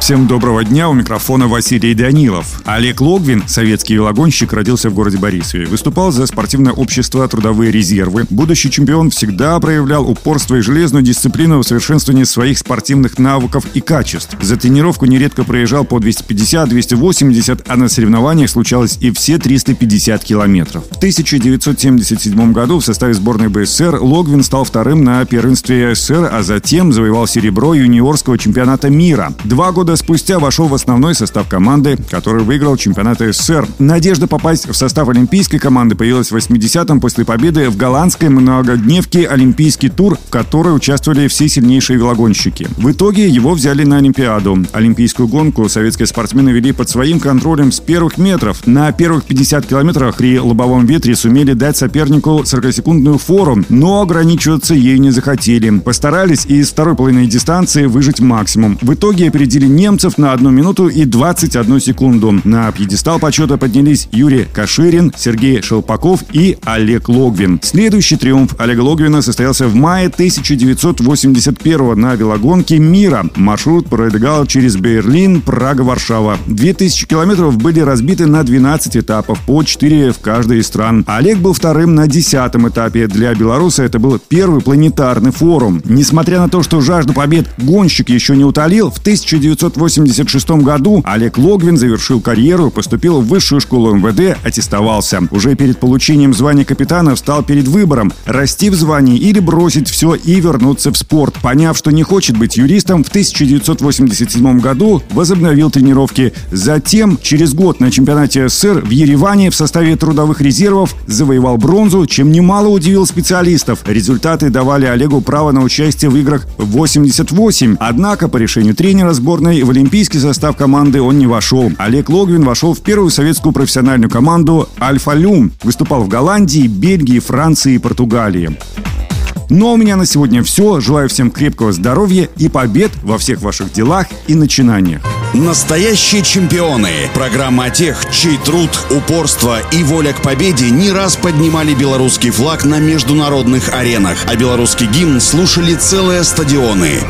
Всем доброго дня, у микрофона Василий Данилов. Олег Логвин, советский велогонщик, родился в городе Борисове. Выступал за спортивное общество «Трудовые резервы». Будущий чемпион всегда проявлял упорство и железную дисциплину в совершенствовании своих спортивных навыков и качеств. За тренировку нередко проезжал по 250-280, а на соревнованиях случалось и все 350 километров. В 1977 году в составе сборной БССР Логвин стал вторым на первенстве СССР, а затем завоевал серебро юниорского чемпионата мира. Два года спустя вошел в основной состав команды, который выиграл чемпионат СССР. Надежда попасть в состав олимпийской команды появилась в 80-м после победы в голландской многодневке «Олимпийский тур», в которой участвовали все сильнейшие велогонщики. В итоге его взяли на Олимпиаду. Олимпийскую гонку советские спортсмены вели под своим контролем с первых метров. На первых 50 километрах при лобовом ветре сумели дать сопернику 40-секундную фору, но ограничиваться ею не захотели. Постарались и из второй половины дистанции выжить максимум. В итоге опередили немцев на 1 минуту и 21 секунду. На пьедестал почета поднялись Юрий Каширин, Сергей Шелпаков и Олег Логвин. Следующий триумф Олега Логвина состоялся в мае 1981 на велогонке мира. Маршрут пробегал через Берлин, Прага, Варшава. 2000 километров были разбиты на 12 этапов, по 4 в каждой из стран. Олег был вторым на 10 этапе. Для белоруса это был первый планетарный форум. Несмотря на то, что жажду побед гонщик еще не утолил, в 1900 1986 году Олег Логвин завершил карьеру, поступил в высшую школу МВД, аттестовался. Уже перед получением звания капитана встал перед выбором – расти в звании или бросить все и вернуться в спорт. Поняв, что не хочет быть юристом, в 1987 году возобновил тренировки. Затем, через год на чемпионате СССР в Ереване в составе трудовых резервов завоевал бронзу, чем немало удивил специалистов. Результаты давали Олегу право на участие в играх 88. Однако по решению тренера сборной в олимпийский состав команды он не вошел. Олег Логвин вошел в первую советскую профессиональную команду «Альфа Люм». Выступал в Голландии, Бельгии, Франции и Португалии. Ну а у меня на сегодня все. Желаю всем крепкого здоровья и побед во всех ваших делах и начинаниях. Настоящие чемпионы. Программа о тех, чей труд, упорство и воля к победе не раз поднимали белорусский флаг на международных аренах, а белорусский гимн слушали целые стадионы.